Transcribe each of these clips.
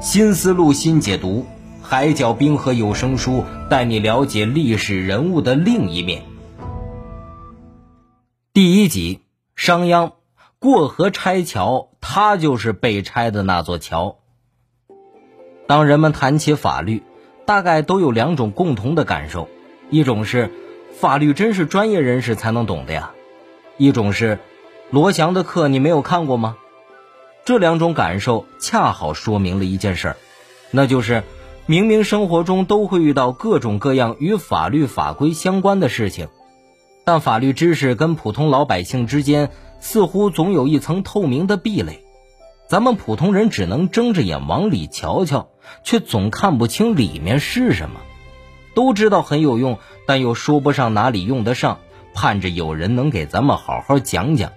新思路新解读，海角冰河有声书带你了解历史人物的另一面。第一集，商鞅过河拆桥，他就是被拆的那座桥。当人们谈起法律，大概都有两种共同的感受：一种是法律真是专业人士才能懂的呀；一种是罗翔的课你没有看过吗？这两种感受恰好说明了一件事儿，那就是明明生活中都会遇到各种各样与法律法规相关的事情，但法律知识跟普通老百姓之间似乎总有一层透明的壁垒，咱们普通人只能睁着眼往里瞧瞧，却总看不清里面是什么。都知道很有用，但又说不上哪里用得上，盼着有人能给咱们好好讲讲。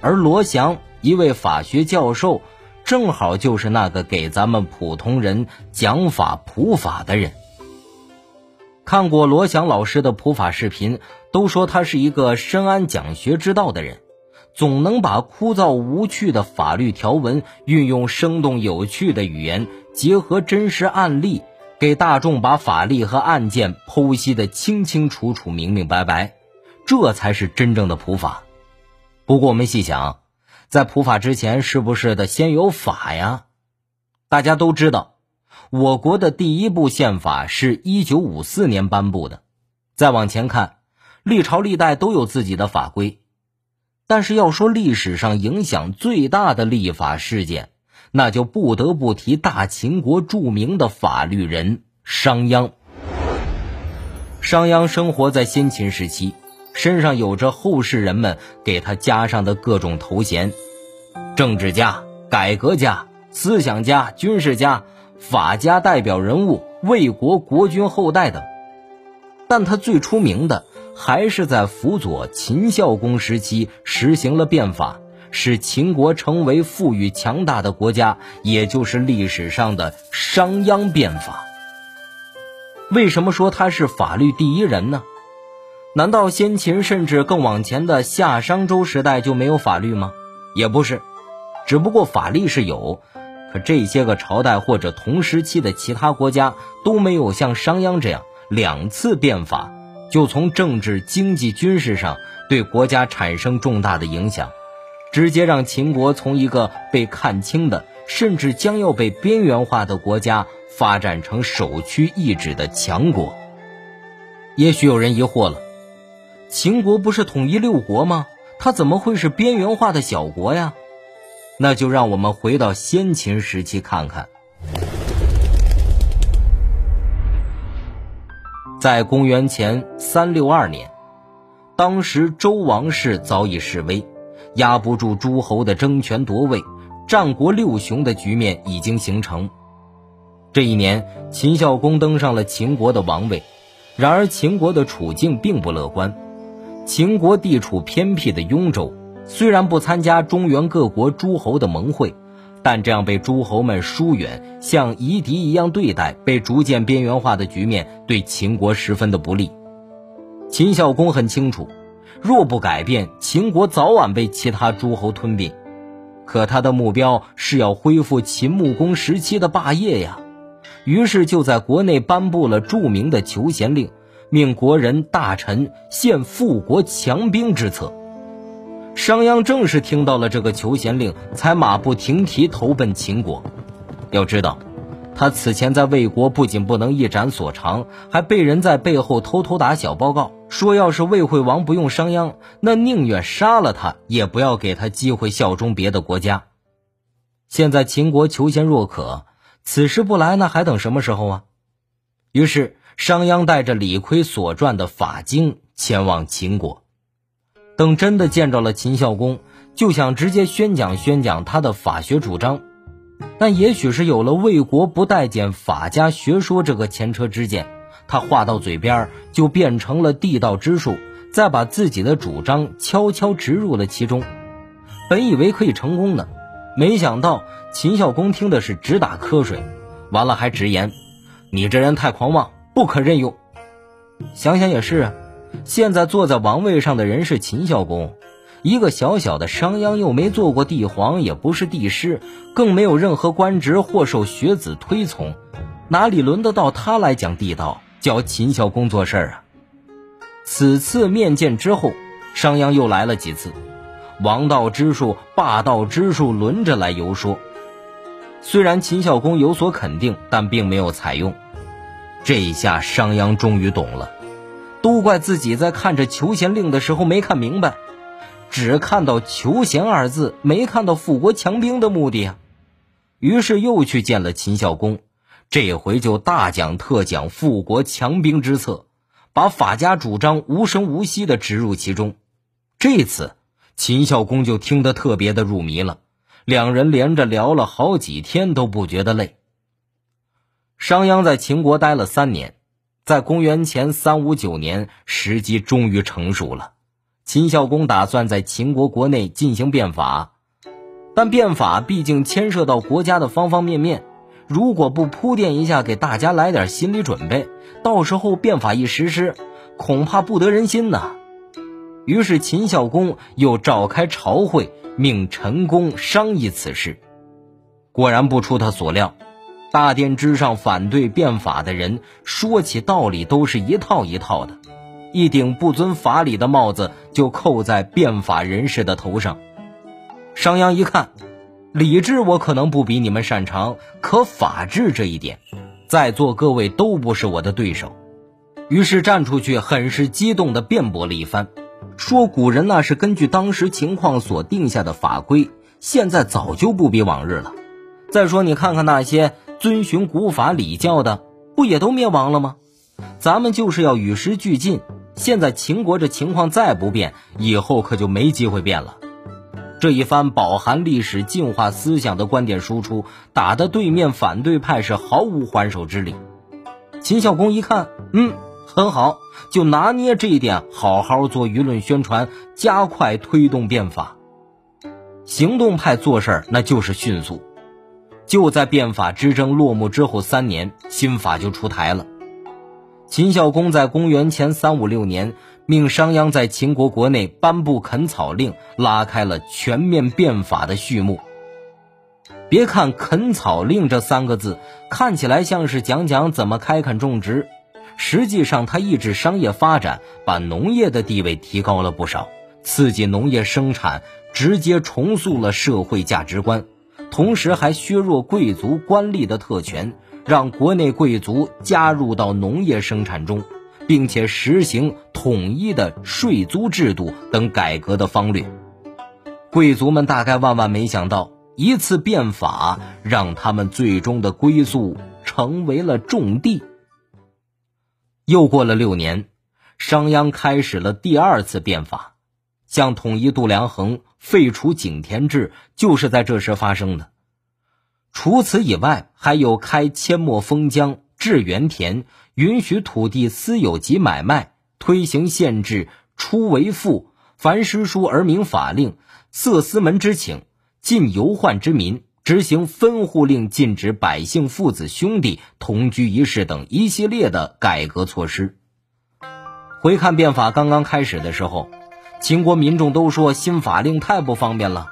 而罗翔。一位法学教授，正好就是那个给咱们普通人讲法普法的人。看过罗翔老师的普法视频，都说他是一个深谙讲学之道的人，总能把枯燥无趣的法律条文运用生动有趣的语言，结合真实案例，给大众把法律和案件剖析的清清楚楚、明明白白，这才是真正的普法。不过我们细想。在普法之前，是不是得先有法呀？大家都知道，我国的第一部宪法是一九五四年颁布的。再往前看，历朝历代都有自己的法规。但是要说历史上影响最大的立法事件，那就不得不提大秦国著名的法律人商鞅。商鞅生活在先秦时期。身上有着后世人们给他加上的各种头衔：政治家、改革家、思想家、军事家、法家代表人物、魏国国君后代等。但他最出名的还是在辅佐秦孝公时期实行了变法，使秦国成为富裕强大的国家，也就是历史上的商鞅变法。为什么说他是法律第一人呢？难道先秦甚至更往前的夏商周时代就没有法律吗？也不是，只不过法律是有，可这些个朝代或者同时期的其他国家都没有像商鞅这样两次变法，就从政治、经济、军事上对国家产生重大的影响，直接让秦国从一个被看清的，甚至将要被边缘化的国家，发展成首屈一指的强国。也许有人疑惑了。秦国不是统一六国吗？他怎么会是边缘化的小国呀？那就让我们回到先秦时期看看。在公元前三六二年，当时周王室早已式微，压不住诸侯的争权夺位，战国六雄的局面已经形成。这一年，秦孝公登上了秦国的王位，然而秦国的处境并不乐观。秦国地处偏僻的雍州，虽然不参加中原各国诸侯的盟会，但这样被诸侯们疏远，像夷狄一样对待，被逐渐边缘化的局面，对秦国十分的不利。秦孝公很清楚，若不改变，秦国早晚被其他诸侯吞并。可他的目标是要恢复秦穆公时期的霸业呀，于是就在国内颁布了著名的求贤令。命国人大臣献富国强兵之策。商鞅正是听到了这个求贤令，才马不停蹄投奔秦国。要知道，他此前在魏国不仅不能一展所长，还被人在背后偷偷打小报告，说要是魏惠王不用商鞅，那宁愿杀了他，也不要给他机会效忠别的国家。现在秦国求贤若渴，此时不来，那还等什么时候啊？于是。商鞅带着李悝所撰的法经前往秦国，等真的见着了秦孝公，就想直接宣讲宣讲他的法学主张。但也许是有了魏国不待见法家学说这个前车之鉴，他话到嘴边就变成了地道之术，再把自己的主张悄悄植入了其中。本以为可以成功的，没想到秦孝公听的是直打瞌睡，完了还直言：“你这人太狂妄。”不可任用。想想也是啊，现在坐在王位上的人是秦孝公，一个小小的商鞅又没做过帝皇，也不是帝师，更没有任何官职或受学子推崇，哪里轮得到他来讲地道，教秦孝公做事儿啊？此次面见之后，商鞅又来了几次，王道之术、霸道之术轮着来游说。虽然秦孝公有所肯定，但并没有采用。这一下，商鞅终于懂了，都怪自己在看着求贤令的时候没看明白。只看到“求贤”二字，没看到富国强兵的目的啊！于是又去见了秦孝公，这回就大讲特讲富国强兵之策，把法家主张无声无息的植入其中。这次秦孝公就听得特别的入迷了，两人连着聊了好几天都不觉得累。商鞅在秦国待了三年，在公元前三五九年，时机终于成熟了。秦孝公打算在秦国国内进行变法，但变法毕竟牵涉到国家的方方面面，如果不铺垫一下，给大家来点心理准备，到时候变法一实施，恐怕不得人心呐。于是秦孝公又召开朝会，命陈宫商议此事。果然不出他所料，大殿之上反对变法的人说起道理都是一套一套的。一顶不遵法理的帽子就扣在变法人士的头上。商鞅一看，理智我可能不比你们擅长，可法治这一点，在座各位都不是我的对手。于是站出去，很是激动地辩驳了一番，说古人那是根据当时情况所定下的法规，现在早就不比往日了。再说你看看那些遵循古法礼教的，不也都灭亡了吗？咱们就是要与时俱进。现在秦国这情况再不变，以后可就没机会变了。这一番饱含历史进化思想的观点输出，打得对面反对派是毫无还手之力。秦孝公一看，嗯，很好，就拿捏这一点，好好做舆论宣传，加快推动变法。行动派做事儿那就是迅速，就在变法之争落幕之后三年，新法就出台了。秦孝公在公元前三五六年命商鞅在秦国国内颁布垦草令，拉开了全面变法的序幕。别看“垦草令”这三个字看起来像是讲讲怎么开垦种植，实际上它抑制商业发展，把农业的地位提高了不少，刺激农业生产，直接重塑了社会价值观，同时还削弱贵族官吏的特权。让国内贵族加入到农业生产中，并且实行统一的税租制度等改革的方略。贵族们大概万万没想到，一次变法让他们最终的归宿成为了种地。又过了六年，商鞅开始了第二次变法，像统一度量衡、废除井田制，就是在这时发生的。除此以外，还有开阡陌封疆、治原田、允许土地私有及买卖、推行县制、出为赋、凡诗书而明法令、色司门之请、禁游宦之民、执行分户令、禁止百姓父子兄弟同居一室等一系列的改革措施。回看变法刚刚开始的时候，秦国民众都说新法令太不方便了，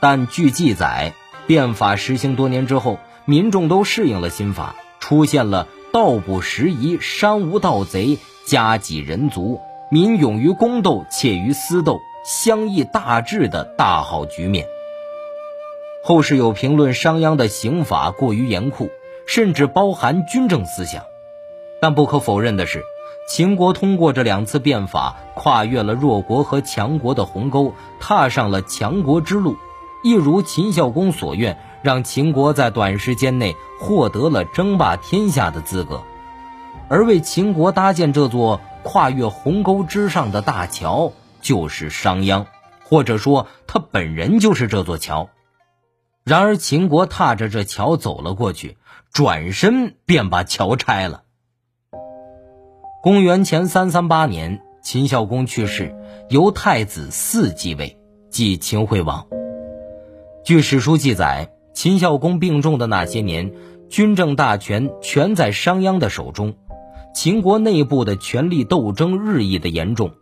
但据记载。变法实行多年之后，民众都适应了新法，出现了道不拾遗、山无盗贼、家几人足、民勇于公斗、怯于私斗、相议大治的大好局面。后世有评论商鞅的刑法过于严酷，甚至包含军政思想。但不可否认的是，秦国通过这两次变法，跨越了弱国和强国的鸿沟，踏上了强国之路。一如秦孝公所愿，让秦国在短时间内获得了争霸天下的资格，而为秦国搭建这座跨越鸿沟之上的大桥，就是商鞅，或者说他本人就是这座桥。然而，秦国踏着这桥走了过去，转身便把桥拆了。公元前三三八年，秦孝公去世，由太子嗣继位，即秦惠王。据史书记载，秦孝公病重的那些年，军政大权全在商鞅的手中，秦国内部的权力斗争日益的严重。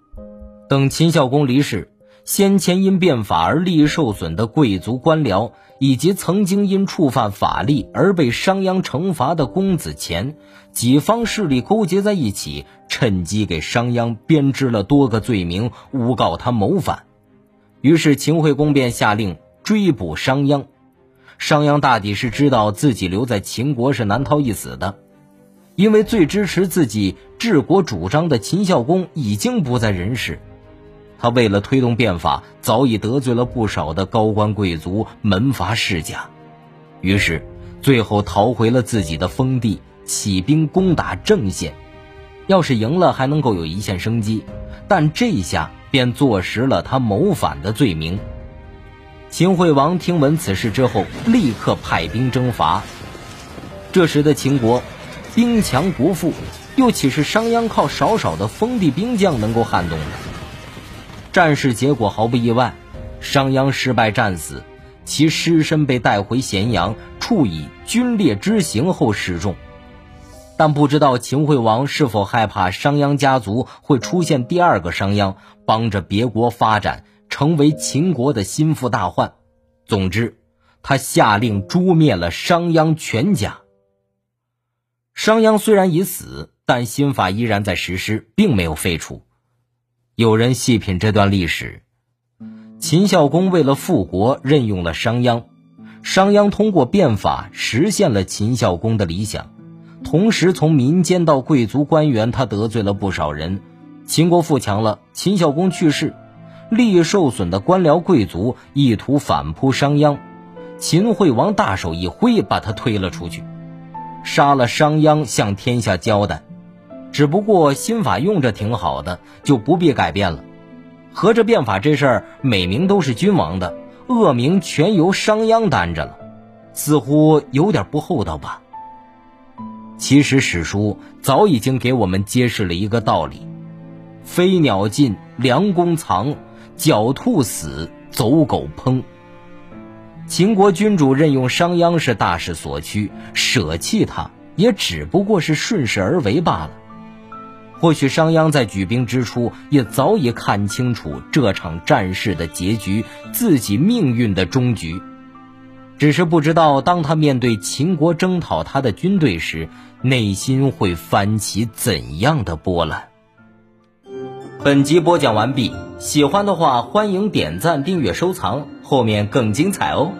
等秦孝公离世，先前因变法而利益受损的贵族官僚，以及曾经因触犯法律而被商鞅惩罚的公子虔，几方势力勾结在一起，趁机给商鞅编织了多个罪名，诬告他谋反。于是秦惠公便下令追捕商鞅。商鞅大抵是知道自己留在秦国是难逃一死的，因为最支持自己治国主张的秦孝公已经不在人世。他为了推动变法，早已得罪了不少的高官贵族、门阀世家，于是最后逃回了自己的封地，起兵攻打郑县。要是赢了，还能够有一线生机，但这下便坐实了他谋反的罪名。秦惠王听闻此事之后，立刻派兵征伐。这时的秦国，兵强国富，又岂是商鞅靠少少的封地兵将能够撼动的？战事结果毫不意外，商鞅失败战死，其尸身被带回咸阳，处以军列之刑后示众。但不知道秦惠王是否害怕商鞅家族会出现第二个商鞅，帮着别国发展，成为秦国的心腹大患。总之，他下令诛灭了商鞅全家。商鞅虽然已死，但新法依然在实施，并没有废除。有人细品这段历史，秦孝公为了复国，任用了商鞅。商鞅通过变法实现了秦孝公的理想，同时从民间到贵族官员，他得罪了不少人。秦国富强了，秦孝公去世，利益受损的官僚贵族意图反扑商鞅，秦惠王大手一挥，把他推了出去，杀了商鞅，向天下交代。只不过新法用着挺好的，就不必改变了。合着变法这事儿，美名都是君王的，恶名全由商鞅担着了，似乎有点不厚道吧？其实史书早已经给我们揭示了一个道理：飞鸟尽，良弓藏；狡兔死，走狗烹。秦国君主任用商鞅是大势所趋，舍弃他也只不过是顺势而为罢了。或许商鞅在举兵之初也早已看清楚这场战事的结局，自己命运的终局，只是不知道当他面对秦国征讨他的军队时，内心会翻起怎样的波澜。本集播讲完毕，喜欢的话欢迎点赞、订阅、收藏，后面更精彩哦。